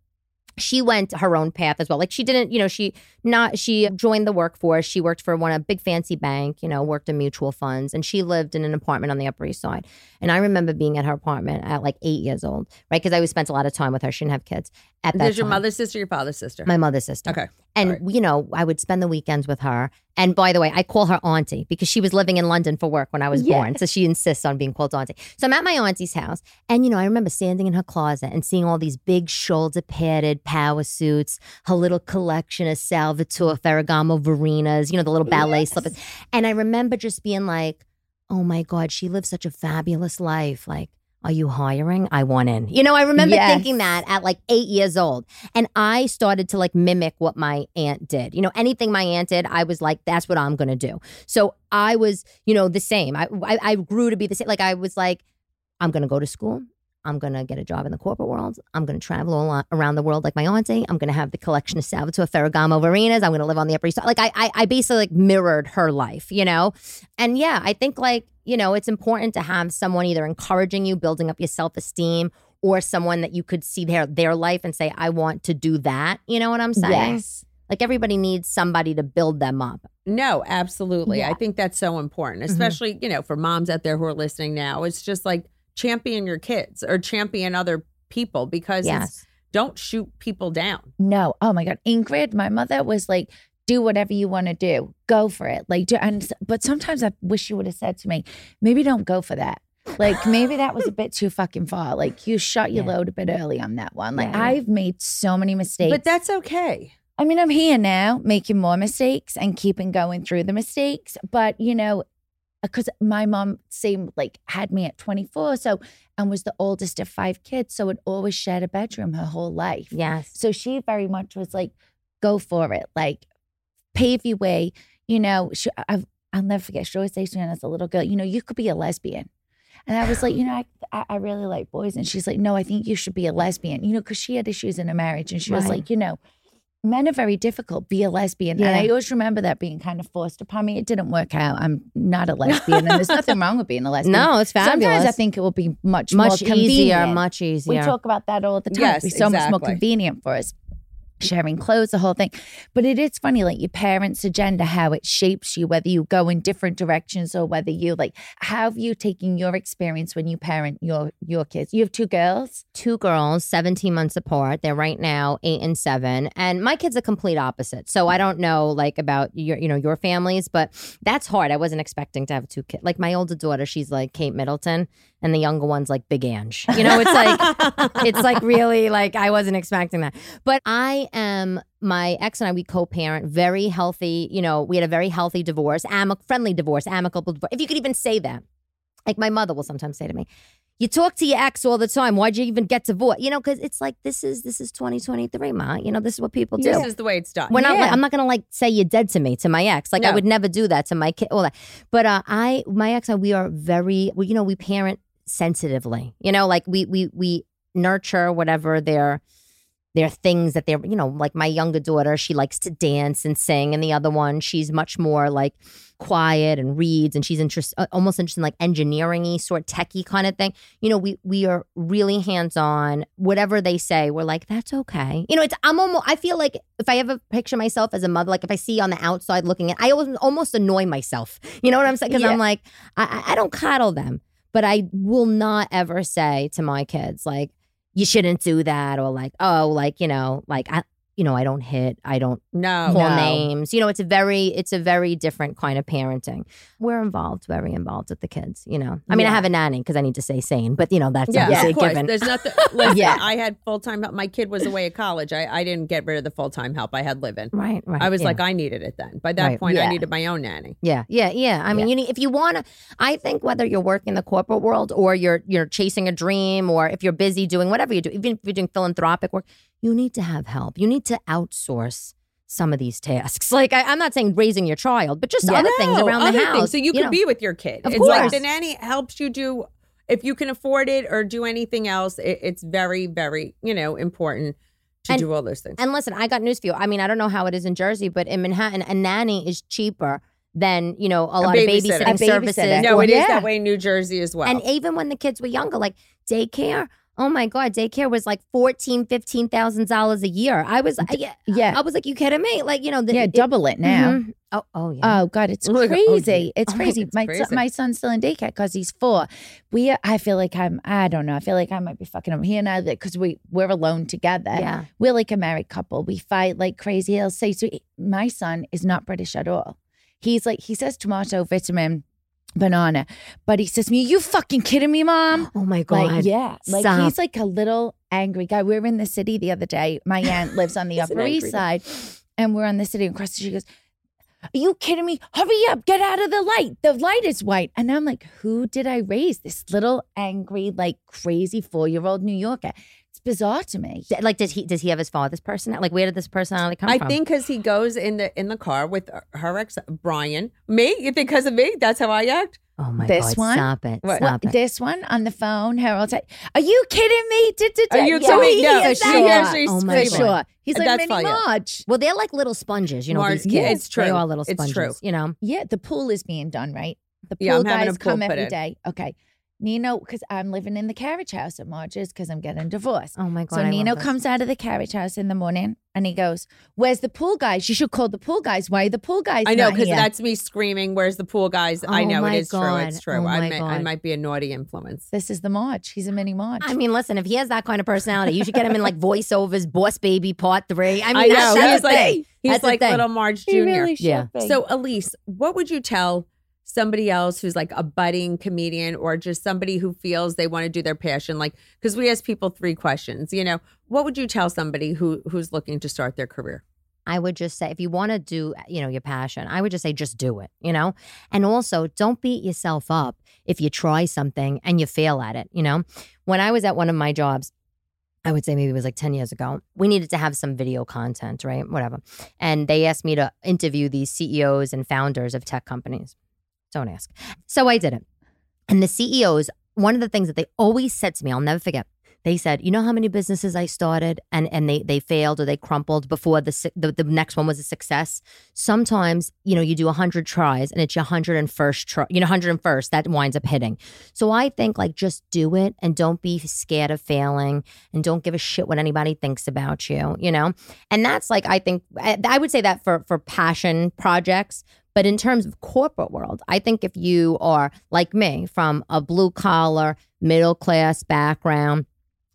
She went her own path as well. Like she didn't, you know, she not she joined the workforce. She worked for one a big fancy bank, you know, worked in mutual funds, and she lived in an apartment on the Upper East Side. And I remember being at her apartment at like eight years old, right? Because I always spent a lot of time with her. She didn't have kids at that There's your mother's sister, your father's sister. My mother's sister. Okay. And you know, I would spend the weekends with her. And by the way, I call her auntie because she was living in London for work when I was born. So she insists on being called auntie. So I'm at my auntie's house. And you know, I remember standing in her closet and seeing all these big shoulder padded power suits, her little collection of Salvatore Ferragamo Varinas, you know, the little ballet slippers. And I remember just being like, oh my God, she lives such a fabulous life. Like, are you hiring? I want in. You know, I remember Yes. thinking that at like eight years old. And I started to like mimic what my aunt did. You know, anything my aunt did, I was like, that's what I'm going to do. So I was, you know, the same. I, I, I grew to be the same. Like, I was like, I'm going to go to school. I'm going to get a job in the corporate world. I'm going to travel all around the world like my auntie. I'm going to have the collection of Salvatore Ferragamo Varinas. I'm going to live on the Upper East Side. Like, I, I, I basically like mirrored her life, you know? And yeah, I think like, you know, it's important to have someone either encouraging you, building up your self esteem, or someone that you could see their their life and say, I want to do that. You know what I'm saying? Yes. Like everybody needs somebody to build them up. No, absolutely. Yeah. I think that's so important, mm-hmm. especially, you know, for moms out there who are listening now. It's just like champion your kids or champion other people because Yes. don't shoot people down. No. Oh my God. Ingrid, my mother was like, do whatever you want to do. Go for it. Like, do, and but sometimes I wish you would have said to me, maybe don't go for that. Like maybe that was a bit too fucking far. Like you shot your Yeah. load a bit early on that one. Like Yeah. I've made so many mistakes. But that's okay. I mean, I'm here now making more mistakes and keeping going through the mistakes. But, you know, Uh, because my mom same like had me at 24, so and was the oldest of five kids, so had always shared a bedroom her whole life. Yes. So she very much was like, go for it, like pave your way. You know, she, I've, I'll never forget. She always say to me as a little girl, you know, you could be a lesbian. And I was like, you know, I, I, I really like boys. And she's like, no, I think you should be a lesbian, you know, because she had issues in a marriage. And she was like, you know, men are very difficult. Be a lesbian. And I always remember that being kind of forced upon me. It didn't work out. I'm not a lesbian. and there's nothing wrong with being a lesbian. No, it's fabulous. Sometimes I think it will be much, much more easier, convenient. much easier. We talk about that all the time. Yes, it's so much more convenient for us. Sharing clothes, the whole thing. But it is funny, like your parents' agenda, how it shapes you, whether you go in different directions or whether you like how have you taken your experience when you parent your your kids? You have two girls? Two girls, 17 months apart. They're right now eight and seven. And my kid's are complete opposite. So I don't know like about your, you know, your families, but that's hard. I wasn't expecting to have two kids. Like my older daughter, she's like Kate Middleton, and the younger one's like Big Ange. You know, it's like it's like really like I wasn't expecting that. But I am my ex and I we co-parent very healthy, you know, we had a very healthy divorce, amic friendly divorce, amicable divorce. If you could even say that. Like my mother will sometimes say to me, you talk to your ex all the time. Why'd you even get divorced? You know, because it's like this is this is 2023, ma. You know, this is what people do. This is the way it's done. We're not. Yeah. I'm not gonna like say you're dead to me to my ex. Like I would never do that to my kid. All that. But uh, I, my ex, and we are very. We, you know, we parent sensitively. You know, like we we we nurture whatever their their things that they're. You know, like my younger daughter, she likes to dance and sing, and the other one, she's much more like quiet and reads, and she's interest uh, almost interested in like engineering-y sort techie kind of thing. You know, we we are really hands on. Whatever they say, we're like, that's okay. You know, it's I'm almost. I feel like if I ever picture myself as a mother, like if I see on the outside looking at, I almost almost annoy myself. You know what I'm saying? Because Yeah. I'm like, I- I don't coddle them, but I will not ever say to my kids like, you shouldn't do that, or like, oh, like you know, like I. you know, I don't hit, I don't No, call no. names. You know, it's a very it's a very different kind of parenting. We're involved, very involved with the kids. You know, I mean, I have a nanny because I need to say sane, but you know that's Yeah, obviously of course. given. There's nothing. Listen, Yeah. I had full time help. My kid was away at college. I, I didn't get rid of the full time help. I had live in. Right, right. I was yeah. like, I needed it then. By that Right. point, I needed my own nanny. Yeah, yeah, yeah. I mean, you need if you want to. I think whether you're working in the corporate world or you're you're chasing a dream, or if you're busy doing whatever you do, even if you're doing philanthropic work, you need to have help. You need to outsource some of these tasks. Like I, I'm not saying raising your child, but just other things No, around the other house. things. So you, can know. be with your kid. Of it's like course. the nanny helps you do if you can afford it or do anything else. It, it's very, very you know important to And- do all those things. And listen, I got news for you. I mean, I don't know how it is in Jersey, but in Manhattan, a nanny is cheaper than you know a, lot of babysitting A services. no, it is Yeah. that way in New Jersey as well. And even when the kids were younger, like daycare. Oh my God, daycare was like fourteen, fifteen thousand dollars a year. I was, I, Yeah. I was like, you kidding me? Like, you know, the, yeah, it- double it now. Mhm. Oh, oh yeah. Oh God, it's Look, oh, crazy! yeah. It's Oh, crazy. my crazy. Son, my son's still in daycare because he's four. We, I feel like I'm. I don't know. I feel like I might be fucking him. He and I, because we we're alone together. yeah. We're like a married couple. We fight like crazy. He'll say, so my son is not British at all. He's like, he says tomato, vitamin, banana, but he says to me, you fucking kidding me, mom? Oh my God. Like, yeah. Like Stop. he's like a little angry guy. We were in the city the other day. My aunt lives on the Upper East. Side. And we're on the city and across the street. She goes, Are you kidding me? Hurry up, get out of the light. The light is white. And I'm like, who did I raise? This little angry, like crazy four-year-old New Yorker. It's bizarre to me. D- Like, does he does he have his father's personality? Like, where did this personality come I from? I think because he goes in the in the car with uh, her ex Brian. Me? You think because of me? That's how I act. Oh my This God! one? Stop it! What? Stop it! This one on the phone, Harold Are you kidding me? Are you Yeah, kidding? he No, is she that hears guy. she's Oh my God. screaming. sure. He's like That's Minnie fine, yeah. Marge. Well, they're like little sponges, you know. Marge, these yeah, it's true. They are little It's sponges. true. You know. Yeah, the pool is being done, right? The pool Yeah, guys come put every in. day. Okay. Nino, because I'm living in the carriage house at Marge's because I'm getting divorced. Oh my God! so I Nino comes out of the carriage house in the morning and he goes, Where's the pool guys? You should call the pool guys. Why are the pool guys? I know because that's me screaming. Where's the pool guys? I Oh know my it is true. It's true. Oh I my may, I might be a naughty influence. this is the Marge. He's a mini Marge. I mean, listen, if he has that kind of personality, you should get him in like voiceovers, Boss Baby Part Three. I mean, I know. that's, he's that's the like thing. he's That's like little Marge Jr. he really should Yeah. be. So, Elyse, what would you tell somebody else who's like a budding comedian or just somebody who feels they want to do their passion? Like, because we ask people three questions, you know, what would you tell somebody who who's looking to start their career? I would just say, if you want to do, you know, your passion, I would just say, just do it, you know? And also, don't beat yourself up if you try something and you fail at it, you know? When I was at one of my jobs, I would say maybe it was like 10 years ago, we needed to have some video content, right? Whatever. And they asked me to interview these CEOs and founders of tech companies. Don't ask. So I did it. And the CEOs, one of the things that they always said to me, I'll never forget, they said, "You know how many businesses I started and and they they failed or they crumpled before the the, the next one was a success. Sometimes, you know, you do 100 tries and it's your 101st try, you know, 101st that winds up hitting. So I think like just do it and don't be scared of failing and don't give a shit what anybody thinks about you, you know? And that's like I think I I would say that for for passion projects, but in terms of corporate world, I think if you are like me from a blue collar, middle class background,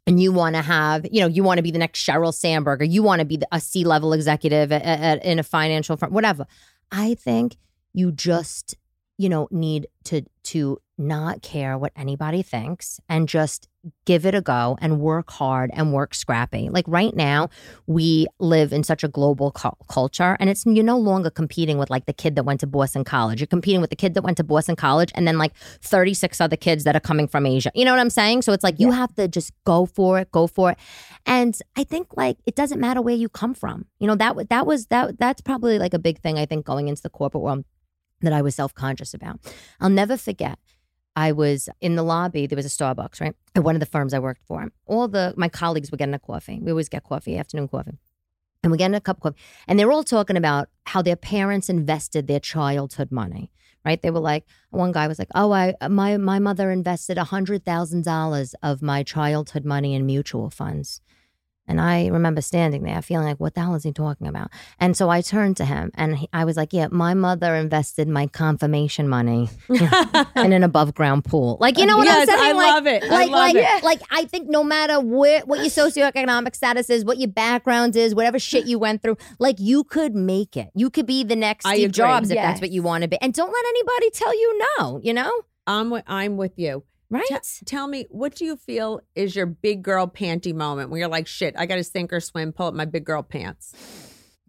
and you want to have, you know, you want to be the next Sheryl Sandberg, or you want to be a C level executive at, at, in a financial firm, whatever. I think you just, you know, need to to not care what anybody thinks and just give it a go and work hard and work scrappy. Like right now, we live in such a global cul- culture, and it's you're no longer competing with like the kid that went to Boston College. You're competing with the kid that went to Boston College, and then like 36 other kids that are coming from Asia. You know what I'm saying? So it's like you have to just go for it, go for it. And I think like it doesn't matter where you come from. You know that that was that that's probably like a big thing I think going into the corporate world that I was self conscious about. I'll never forget. I was in the lobby. There was a Starbucks, right? At one of the firms I worked for. All the my colleagues were getting a coffee. We always get coffee, afternoon coffee. And we're getting a cup of coffee. And they're all talking about how their parents invested their childhood money. Right? They were like, one guy was like, "Oh, I my my mother invested a hundred thousand dollars of my childhood money in mutual funds." And I remember standing there feeling like, what the hell is he talking about? And so I turned to him and he, I was like, yeah, my mother invested my confirmation money in an above ground pool. Like, you know what Yes, I'm saying? I like, love it. I love like, it. like, I think no matter where, what your socioeconomic status is, what your background is, whatever shit you went through, like you could make it. You could be the next I Steve agree. Jobs if that's what you want to be. And don't let anybody tell you no, you know? I'm I'm with you. Right? T- tell me, what do you feel is your big girl panty moment where you're like, shit, I got to sink or swim, pull up my big girl pants?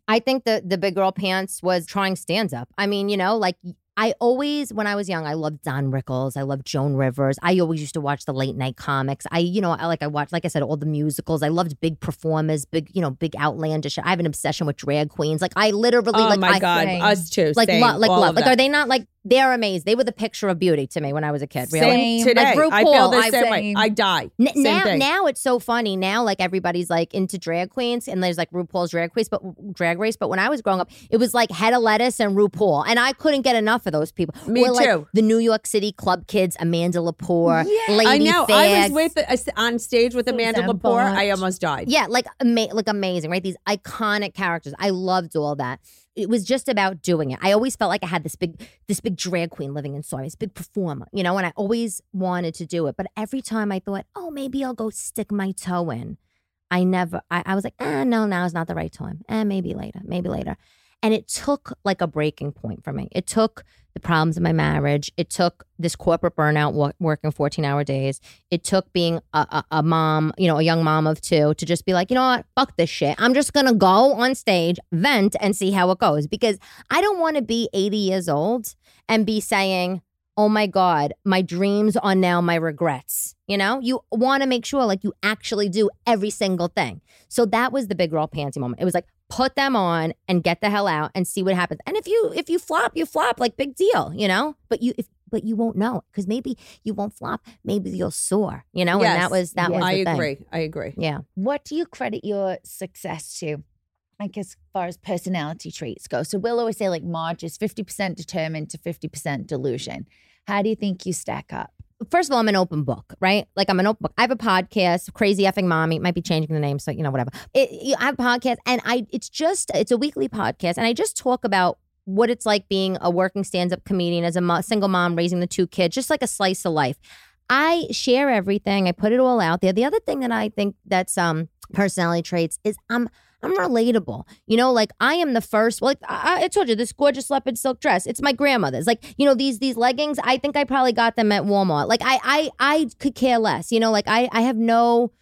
I think the the big girl pants was trying stand up. I mean, you know, like I always when I was young, I loved Don Rickles, I loved Joan Rivers. I always used to watch the late night comics. I, you know, I like I watched, like I said, all the musicals. I loved big performers, big, you know, big outlandish. I have an obsession with drag queens. Like I literally, Oh like my I, God, us too. like same, lo- like love. Like that. are they not like they're amazing? They were the picture of beauty to me when I was a kid. Really. Same today. Like I feel RuPaul, the I- same way. I die. N- Same now, thing. now it's so funny. Now, like everybody's like into drag queens, and there's like RuPaul's drag queens, but drag race. But when I was growing up, it was like Hedda Lettuce and RuPaul, and I couldn't get enough of those people. Me or, like, too. the New York City club kids, Amanda Lepore, Yeah. Lady I know. I was with uh, on stage with Amanda Lepore. I almost died. Yeah, like ama- like amazing, right? These iconic characters. I loved all that. It was just about doing it. I always felt like I had this big this big drag queen living inside this big performer, you know, and I always wanted to do it. But every time I thought, oh, maybe I'll go stick my toe in, I never I, I was like, ah, no, now is not the right time. Eh, maybe later, maybe later. And it took like a breaking point for me. It took the problems in my marriage. It took this corporate burnout, wo- working 14 hour days. It took being a, a, a mom, you know, a young mom of two to just be like, you know what, fuck this shit. I'm just going to go on stage, vent, and see how it goes because I don't want to be 80 years old and be saying, oh my God, my dreams are now my regrets. You know, you want to make sure like you actually do every single thing. So that was the big girl panty moment. It was like, put them on and get the hell out and see what happens. And if you if you flop, you flop, like big deal, you know? But you if but you won't know because maybe you won't flop, maybe you'll soar, you know? And that was that was I the thing. agree. I agree. Yeah. What do you credit your success to? Like as far as personality traits go. So we'll always say like Marge is 50% determined to 50% delusion. How do you think you stack up? First of all, I'm an open book, right? Like I'm an open book. I have a podcast, Crazy Effing Mommy. Might be changing the name, so you know, whatever. It, I have a podcast, and I it's just it's a weekly podcast, and I just talk about what it's like being a working stand-up comedian as a mo- single mom raising the two kids, just like a slice of life. I share everything. I put it all out there. The other thing that I think that's um personality traits is I'm I'm relatable. You know, like I am the first. Well, like I, I told you, this gorgeous leopard silk dress. It's my grandmother's. Like you know these these leggings. I think I probably got them at Walmart. Like I I I could care less. You know, like I I have no.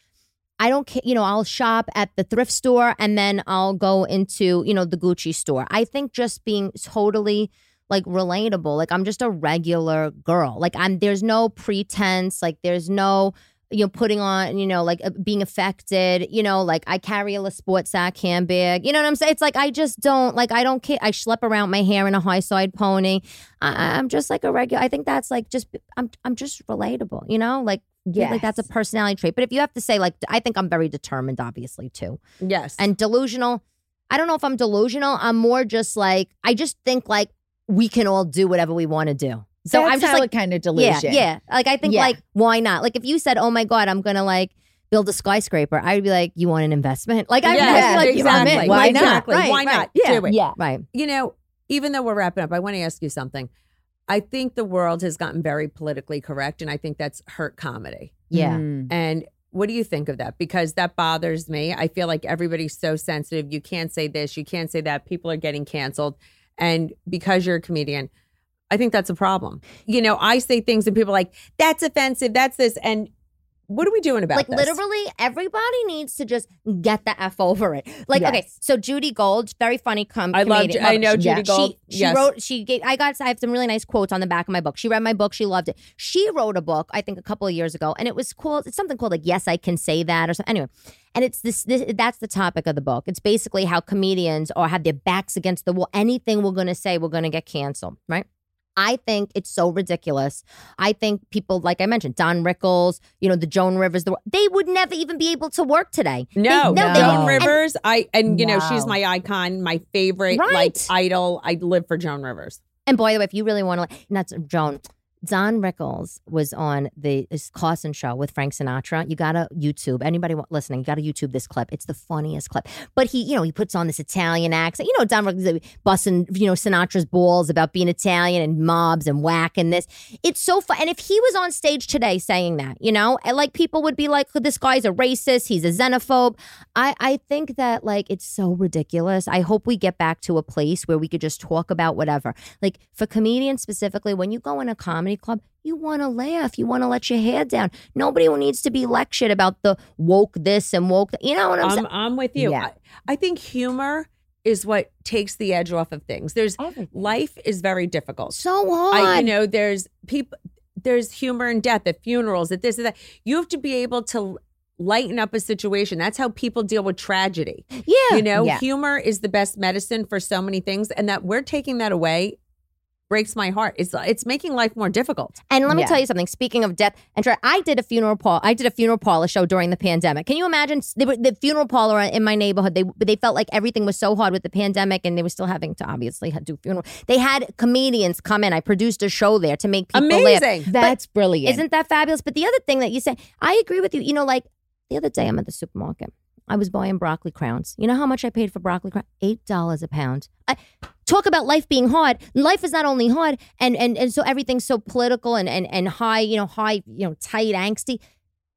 I don't care. You know, I'll shop at the thrift store and then I'll go into you know the Gucci store. I think just being totally like relatable. Like I'm just a regular girl. Like I'm. There's no pretense. Like there's no you know, putting on, you know, like uh, being affected, you know, like I carry a sport sack handbag. You know what I'm saying? It's like I just don't like I don't care. I schlep around my hair in a high side pony. I, I'm just like a regular. I think that's like just I'm I'm just relatable. You know, like yeah, like that's a personality trait. But if you have to say like I think I'm very determined, obviously too, Yes. and delusional. I don't know if I'm delusional. I'm more just like I just think like we can all do whatever we want to do. So That's I'm just like it kind of delusion. yeah, yeah. Like I think Yeah. like why not? Like if you said, "Oh my god, I'm gonna like build a skyscraper," I'd be like, "You want an investment?" Like I'd Yes, be like, exactly. I'm in. Why Like, not? Exactly. Right, Why right. not? Yeah, Do it. Yeah. right. You know, even though we're wrapping up, I want to ask you something. I think the world has gotten very politically correct, and I think that's hurt comedy. Yeah. Mm. And what do you think of that? Because that bothers me. I feel like everybody's so sensitive. You can't say this, you can't say that. People are getting canceled. And because you're a comedian, I think that's a problem. You know, I say things and people are like, that's offensive, that's this. And what are we doing about Like this? literally, everybody needs to just get the f over it. Like, okay, so Judy Gold, very funny com- I love. I know Yeah. Judy Gold. She, she yes. wrote. She gave. I got. I have some really nice quotes on the back of my book. She read my book. She loved it. She wrote a book. I think a couple of years ago, and it was called. It's something called like "Yes, I Can Say That" or something. Anyway, and it's this, this. That's the topic of the book. It's basically how comedians or have their backs against the wall. Anything we're going to say, we're going to get canceled. Right. I think it's so ridiculous. I think people, like I mentioned, Don Rickles, you know, the Joan Rivers, the, they would never even be able to work today. They- No, no, no. Joan wouldn't. And- Rivers. I and you know she's my icon, my favorite Right. like idol. I live for Joan Rivers. And boy, if you really want to, not Joan, Don Rickles was on the Carson show with Frank Sinatra. You gotta YouTube. Anybody listening, you gotta YouTube this clip. It's the funniest clip. But he, you know, he puts on this Italian accent. You know, Don Rickles uh, busting, you know, Sinatra's balls about being Italian and mobs and whack and this. It's so fun. And if he was on stage today saying that, you know, like people would be like, this guy's a racist. He's a xenophobe. I, I think that like it's so ridiculous. I hope we get back to a place where we could just talk about whatever. Like for comedians specifically, when you go in a comedy club, you want to laugh. You want to let your hair down. Nobody needs to be lectured about the woke this and woke. That. You know what I'm, saying? I'm, I'm with you. Yeah. I, I think humor is what takes the edge off of things. There's Everything. life is very difficult. So hard. I, you know, there's people, there's humor and death at funerals, at this and that. You have to be able to lighten up a situation. That's how people deal with tragedy. yeah. You know, Yeah. humor is the best medicine for so many things, and that we're taking that away breaks my heart. It's it's making life more difficult. And let me Yeah. tell you something. Speaking of death and tra- I did a funeral par- I did a funeral parlor show during the pandemic. Can you imagine? They were, the funeral parlor in my neighborhood. They they felt like everything was so hard with the pandemic, and they were still having to obviously do funeral. They had comedians come in. I produced a show there to make people laugh. Amazing. That's brilliant. Isn't that fabulous? But the other thing that you said, I agree with you. You know, like the other day, I'm at the supermarket. I was buying broccoli crowns. You know how much I paid for broccoli crowns? Eight dollars a pound. I, talk about life being hard. Life is not only hard, and and and so everything's so political and and and high. You know, high. You know, tight, angsty.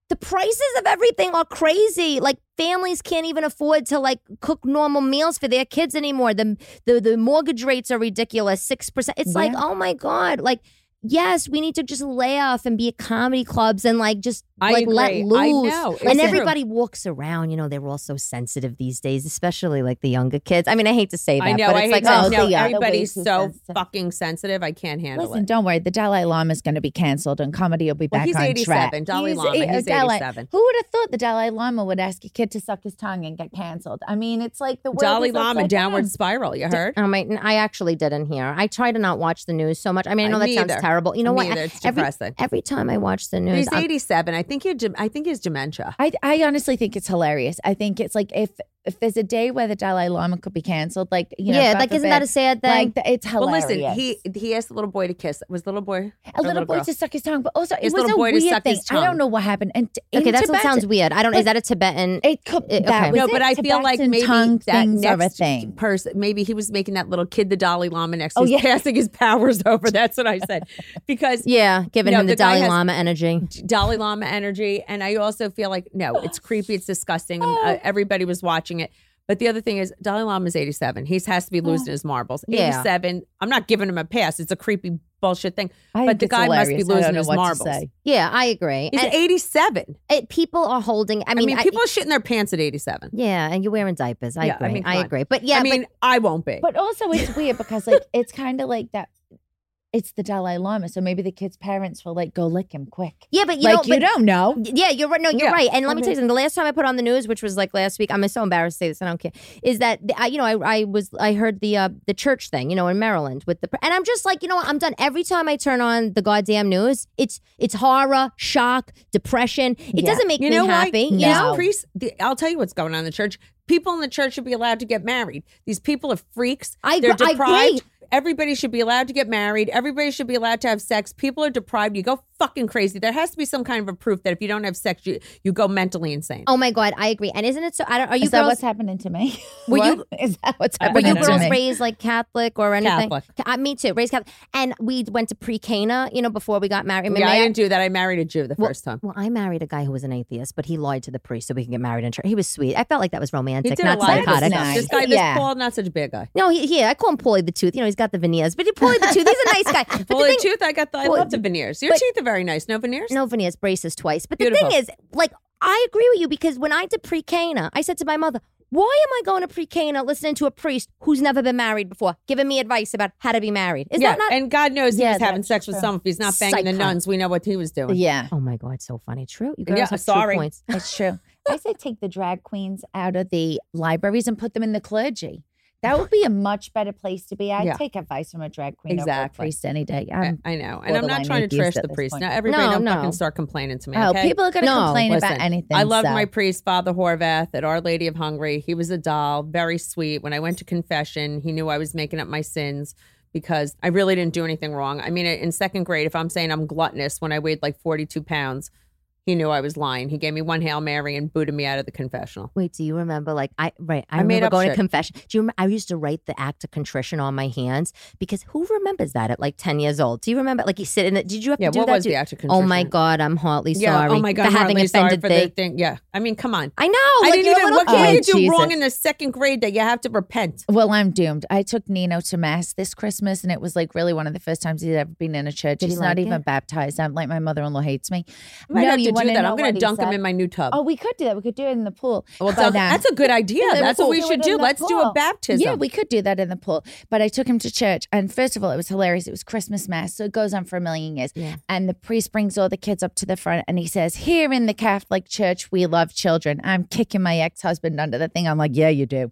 The prices of everything are crazy. Like families can't even afford to like cook normal meals for their kids anymore. The the the mortgage rates are ridiculous, six percent. It's like, oh my god, like. Yes, we need to just lay off and be at comedy clubs and like just I like let loose. I And true. everybody walks around. You know, they're all so sensitive these days, especially like the younger kids. I mean, I hate to say that, I know. but I it's hate like, oh, no, everybody's so sensitive. fucking sensitive. I can't handle it. Listen, it. don't worry. The Dalai Lama is going to be canceled, and comedy will be Well, back he's on 87. track. Dalai Lama, uh, he's Dalai- 87. Who would have thought the Dalai Lama would ask a kid to suck his tongue and get canceled? I mean, it's like the world Dalai Lama downward down. spiral. You heard? Oh my! I actually didn't hear. I try to not watch the news so much. I mean, I know I- that sounds either. Terrible. You know Me what? either. It's every, depressing. every time I watch the news, He's I'm- 87. I think he. I think he has dementia. I, I honestly think it's hilarious. I think it's like if if there's a day where the Dalai Lama could be canceled, like you know, yeah, like isn't that a sad thing? like th- it's Well, listen. He he asked the little boy to kiss. Was the little boy a or little boy girl? to suck his tongue, but also it was little a boy to weird suck thing. his I don't know what happened. And t- okay, that Tibetan- sounds weird. I don't. is that a Tibetan? It could Uh, that okay. was no, it. but I feel like Tibetan maybe tongue that things are a next thing. person, maybe he was making that little kid the Dalai Lama next. Oh, He's yeah. passing his powers over. That's what I said. Because yeah, giving him the, the Dalai Lama energy. Dalai Lama energy. And I also feel like, no, it's creepy. It's disgusting. Oh. Uh, everybody was watching it. But the other thing is, Dalai Lama is 87. He has to be losing his marbles. Yeah. 87. I'm not giving him a pass. It's a creepy bullshit thing. I but the guy must be hilarious. I don't losing his marbles. Yeah, I agree. He's And 87. it, people are holding. I I mean, mean, I- people are shitting their pants at 87. yeah, and you're wearing diapers. I Yeah, agree. I, mean, on. agree. But yeah, I mean, but, I won't be. But also, it's weird because like it's kind of like that. It's the Dalai Lama, so maybe the kid's parents will like go lick him quick. yeah, but you like don't. you but- don't know. Yeah, you're right. No, you're Yeah. right. And let me Mhm. tell you something. The last time I put on the news, which was like last week, I'm so embarrassed to say this. I don't care. Is that I, you know I, I was I heard the uh, the church thing, you know, in Maryland with the and I'm just like you know what I'm done. Every time I turn on the goddamn news, it's it's horror, shock, depression. It Yeah. doesn't make you me know happy. why? You These know, priests, I'll tell you what's going on in the church. People in the church should be allowed to get married. These people are freaks. I They're gr- I deprived. agree. Everybody should be allowed to get married. Everybody should be allowed to have sex. People are deprived. You go fucking crazy. There has to be some kind of a proof that if you don't have sex, you, you go mentally insane. Oh my god, I agree. And isn't it so? I don't. Are you Is that girls? what's happening to me? Were you- Is that what's Were Were you I to girls me? raised like Catholic or anything? Catholic. Ca- uh, me too, raised Catholic. And we went to pre-Cana, you know, before we got married. yeah, I May didn't do that. I married a Jew the Well- first time. Well, I married a guy who was an atheist, but he lied to the priest so we could get married in church. He was sweet. I felt like that was He romantic, did not a lot psychotic. good stuff. Nice. This guy, this Yeah. Paul, not such a big guy. No, he, he I call him Paulie the Tooth. You know, he's got the veneers, but he Paulie the Tooth. He's a nice guy. But Full the of thing, tooth. I got the. I Well, love the veneers. Your but- teeth are very nice. No veneers. no veneers, braces twice. But the thing is, like, I agree with you because when I did pre-Cana, I said to my mother, "Why am I going to pre-Cana listening to a priest who's never been married before, giving me advice about how to be married? Is yeah, that not?" and God knows he Yeah, was having that's sex with some. If he's not banging the nuns, we know what he was doing. Yeah, oh my god, so funny. True. You girls Yeah, have sorry. true points. That's true. I say take the drag queens out of the libraries and put them in the clergy. That would be a much better place to be. I'd Yeah. take advice from a drag queen Exactly. priest any day. I, Um, I know, and I'm not trying to trash the priest. point. Now everybody No, don't no. fucking start complaining to me. oh, okay? people are going to No, complain Listen, about anything. I loved so. my priest, Father Horvath, at Our Lady of Hungary. He was a doll, very sweet. When I went to confession, he knew I was making up my sins because I really didn't do anything wrong. I mean, in second grade, if I'm saying I'm gluttonous when I weighed like 42 pounds, he knew I was lying. He gave me one Hail Mary and booted me out of the confessional. Wait, do you remember? Like I right, I, I made remember up going shit. to confession. Do you remember? I used to write the act of contrition on my hands because who remembers that at like ten years old? Do you remember? Like you sit in it. Did you have Yeah, to do what that? was too? the act of contrition? Oh my god, I'm heartily Yeah. Oh sorry. Oh my God. for having heartily sorry offended for thee. the thing. Yeah. I mean, come on. I know. I like didn't even. little What can Oh, you do Jesus. wrong in the second grade that you have to repent? Well, I'm doomed. I took Nino to mass this Christmas, and it was like really one of the first times he'd ever been in a church. Did he He's not like even baptized. I'm like my mother-in-law hates me. I might you to do that. I'm going to dunk him said? in my new tub. Oh, we could do that. We could do it in the pool. well, But, uh, that's a good idea. Yeah, That's what we should do. Let's do a baptism. Yeah, we could do that in the pool. But I took him to church, and first of all, it was hilarious. It was Christmas mass, so it goes on for a million years. Yeah. And the priest brings all the kids up to the front, and he says, "Here in the Catholic Church, we love children." I'm kicking my ex-husband under the thing. I'm like, "Yeah, you do."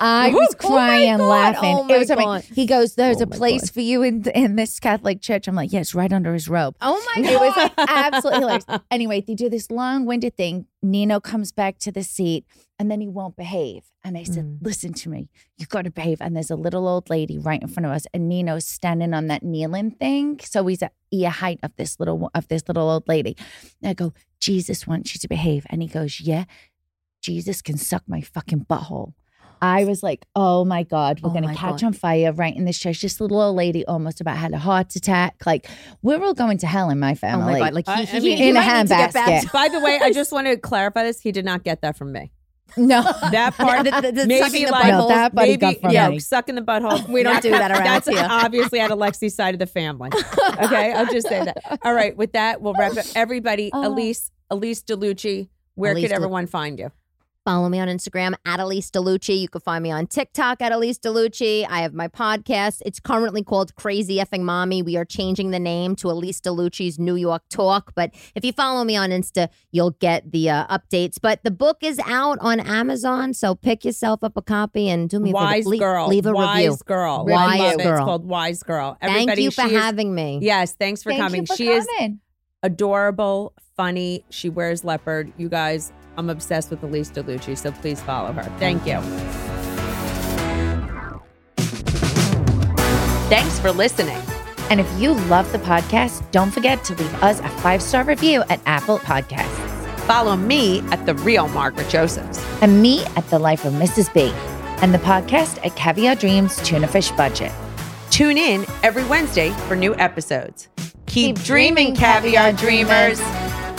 I was Oh my crying, God. laughing. Oh it was amazing. God. He goes, "There's Oh a place God. for you in in this Catholic church." I'm like, "Yes, right under his robe." Oh my It was absolutely hilarious. Anyway, they do this long winded thing. Nino comes back to the seat and then he won't behave. And I said, Mm. Listen to me, you got to behave. And there's a little old lady right in front of us, and Nino's standing on that kneeling thing. So he's at ear height of this little of this little old lady. And I go, Jesus wants you to behave. And he goes, Yeah, Jesus can suck my fucking butthole. I was like, oh my God, we're Oh going to catch God. on fire right in this church. This little old lady almost about had a heart attack. Like, we're all going to hell in my Oh family. my god. Like he, I- I he, mean, he in a might need handbasket. By the way, I just want to clarify this. He did not get that from me. no. That part, The- the- the maybe sucking the like No, that buddy maybe, got from yeah, me. sucking the butthole. We don't do that around That's here. obviously at Alexi's side of the family. Okay, I'll just say that. All right, with that, we'll wrap up. Everybody, Oh. Elyse, Elyse DeLucci, where Elyse could De- everyone find you? Follow me on Instagram at Elyse DeLucci. You can find me on TikTok at Elyse DeLucci. I have my podcast. It's currently called Crazy Effing Mommy. We are changing the name to Elyse DeLucci's New York Talk. But if you follow me on Insta, you'll get the uh, updates. But the book is out on Amazon, so pick yourself up a copy and do me a favor, Wise leave, girl, leave a wise review. girl, Wise I love it. It's called Wise Girl. Thank Everybody, you for she is- having me. Yes, thanks for Thank coming. you for she is adorable, funny. She wears leopard. You guys, I'm obsessed with Elyse DeLucci, so please follow her. Thank you. Thanks for listening. And if you love the podcast, don't forget to leave us a five star review at Apple Podcasts. Follow me at the real Margaret Josephs. And me at The Life of Mrs. B. And the podcast at Caviar Dreams Tuna Fish Budget. Tune in every Wednesday for new episodes. Keep, Keep dreaming, dreaming, caviar dreamers. dreamers.